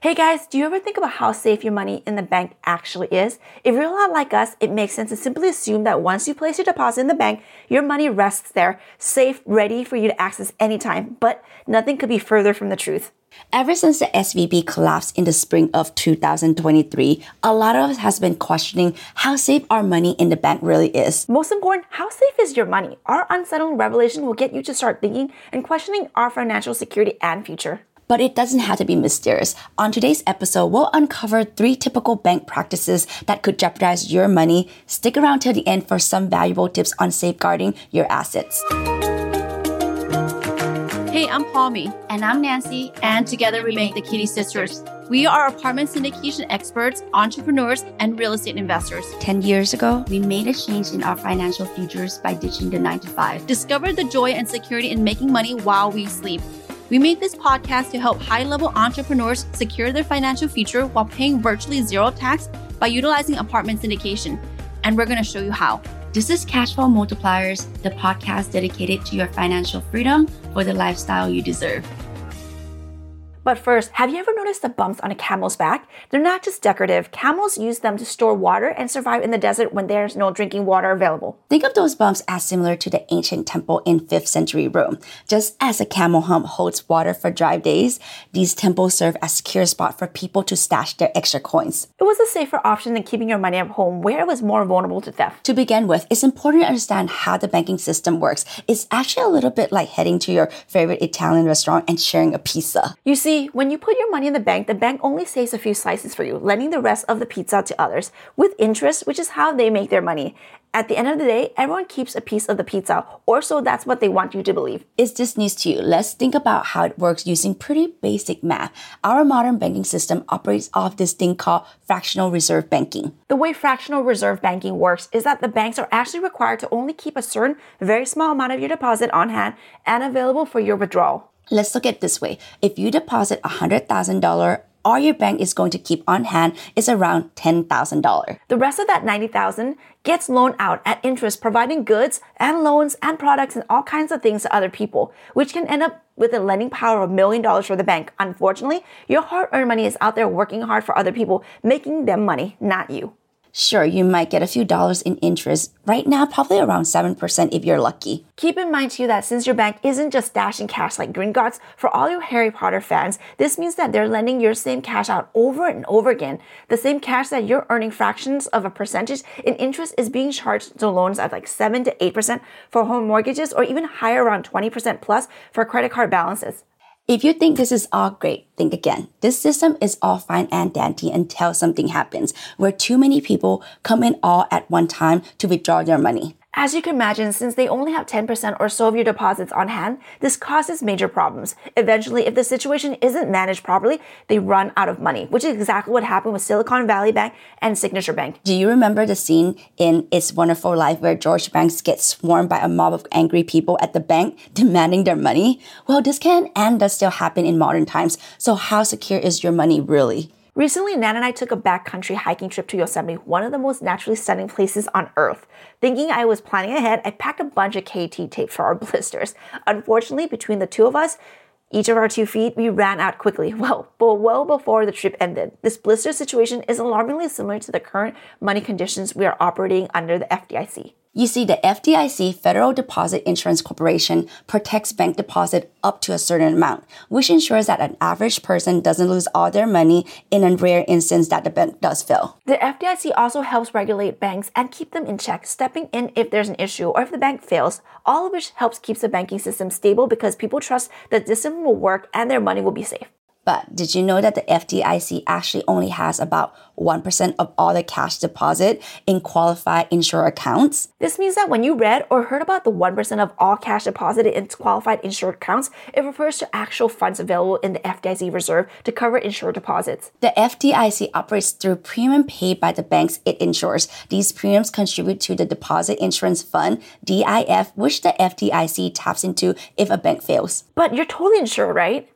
Hey guys, do you ever think about how safe your money in the bank actually is? If you're a lot like us, it makes sense to simply assume that once you place your deposit in the bank, your money rests there, safe, ready for you to access anytime. But nothing could be further from the truth. Ever since the SVB collapsed in the spring of 2023, a lot of us has been questioning how safe our money in the bank really is. Most important, how safe is your money? Our unsettling revelation will get you to start thinking and questioning our financial security and future but it doesn't have to be mysterious. On today's episode, we'll uncover three typical bank practices that could jeopardize your money. Stick around till the end for some valuable tips on safeguarding your assets. Hey, I'm Palmy. And I'm Nancy. And together we make the Kitty Sisters. We are apartment syndication experts, entrepreneurs, and real estate investors. 10 years ago, we made a change in our financial futures by ditching the 9 to 5. Discovered the joy and security in making money while we sleep. We made this podcast to help high level entrepreneurs secure their financial future while paying virtually zero tax by utilizing apartment syndication. And we're going to show you how. This is Cashflow Multipliers, the podcast dedicated to your financial freedom for the lifestyle you deserve. But first, have you ever noticed the bumps on a camel's back? They're not just decorative. Camels use them to store water and survive in the desert when there's no drinking water available. Think of those bumps as similar to the ancient temple in 5th century Rome. Just as a camel hump holds water for dry days, these temples serve as secure spot for people to stash their extra coins. It was a safer option than keeping your money at home where it was more vulnerable to theft. To begin with, it's important to understand how the banking system works. It's actually a little bit like heading to your favorite Italian restaurant and sharing a pizza. You see, when you put your money in the bank, the bank only saves a few slices for you, lending the rest of the pizza to others with interest, which is how they make their money. At the end of the day, everyone keeps a piece of the pizza, or so that's what they want you to believe. Is this news to you? Let's think about how it works using pretty basic math. Our modern banking system operates off this thing called fractional reserve banking. The way fractional reserve banking works is that the banks are actually required to only keep a certain very small amount of your deposit on hand and available for your withdrawal. Let's look at it this way. If you deposit $100,000, all your bank is going to keep on hand is around $10,000. The rest of that 90,000 gets loaned out at interest providing goods and loans and products and all kinds of things to other people, which can end up with a lending power of a million dollars for the bank. Unfortunately, your hard-earned money is out there working hard for other people, making them money, not you. Sure, you might get a few dollars in interest. Right now, probably around 7% if you're lucky. Keep in mind too that since your bank isn't just dashing cash like Gringotts, for all you Harry Potter fans, this means that they're lending your same cash out over and over again. The same cash that you're earning fractions of a percentage in interest is being charged to loans at like 7 to 8% for home mortgages or even higher around 20% plus for credit card balances. If you think this is all great, think again. This system is all fine and dandy until something happens where too many people come in all at one time to withdraw their money. As you can imagine, since they only have 10% or so of your deposits on hand, this causes major problems. Eventually, if the situation isn't managed properly, they run out of money, which is exactly what happened with Silicon Valley Bank and Signature Bank. Do you remember the scene in It's Wonderful Life where George Banks gets swarmed by a mob of angry people at the bank demanding their money? Well, this can and does still happen in modern times. So how secure is your money really? Recently, Nan and I took a backcountry hiking trip to Yosemite, one of the most naturally stunning places on earth. Thinking I was planning ahead, I packed a bunch of KT tape for our blisters. Unfortunately, between the two of us, each of our two feet, we ran out quickly. Well, but well before the trip ended. This blister situation is alarmingly similar to the current money conditions we are operating under the FDIC. You see, the FDIC, Federal Deposit Insurance Corporation, protects bank deposit up to a certain amount, which ensures that an average person doesn't lose all their money in a rare instance that the bank does fail. The FDIC also helps regulate banks and keep them in check, stepping in if there's an issue or if the bank fails, all of which helps keep the banking system stable because people trust that the system will work and their money will be safe. But did you know that the FDIC actually only has about 1% of all the cash deposit in qualified insured accounts? This means that when you read or heard about the 1% of all cash deposited in qualified insured accounts, it refers to actual funds available in the FDIC reserve to cover insured deposits. The FDIC operates through premium paid by the banks it insures. These premiums contribute to the Deposit Insurance Fund, DIF, which the FDIC taps into if a bank fails. But you're totally insured, right?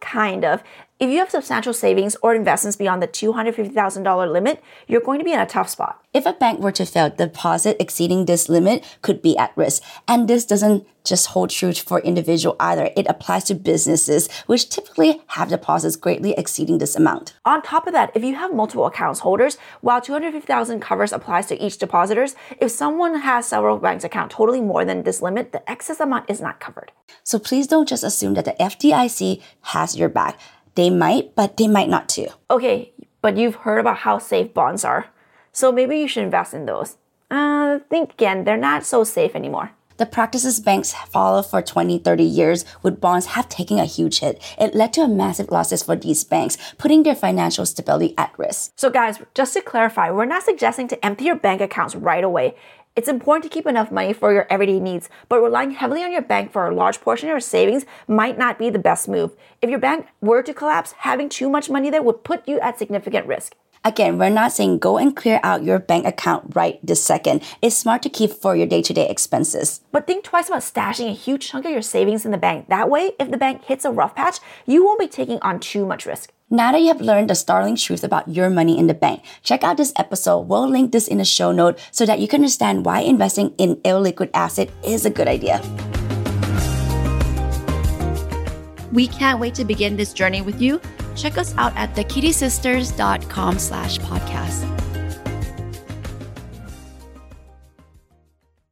Kind of. If you have substantial savings or investments beyond the $250,000 limit, you're going to be in a tough spot. If a bank were to fail, deposit exceeding this limit could be at risk. And this doesn't just hold true for individual either. It applies to businesses, which typically have deposits greatly exceeding this amount. On top of that, if you have multiple accounts holders, while 250,000 covers applies to each depositors, if someone has several banks account totaling more than this limit, the excess amount is not covered. So please don't just assume that the FDIC has your back. They might, but they might not too. Okay, but you've heard about how safe bonds are. So maybe you should invest in those. Uh, think again, they're not so safe anymore. The practices banks follow for 20, 30 years with bonds have taken a huge hit. It led to massive losses for these banks, putting their financial stability at risk. So guys, just to clarify, we're not suggesting to empty your bank accounts right away. It's important to keep enough money for your everyday needs, but relying heavily on your bank for a large portion of your savings might not be the best move. If your bank were to collapse, having too much money there would put you at significant risk. Again, we're not saying go and clear out your bank account right this second. It's smart to keep for your day to day expenses. But think twice about stashing a huge chunk of your savings in the bank. That way, if the bank hits a rough patch, you won't be taking on too much risk. Now that you have learned the startling truth about your money in the bank, check out this episode. We'll link this in the show note so that you can understand why investing in illiquid asset is a good idea. We can't wait to begin this journey with you. Check us out at thekittysisters.com slash podcast.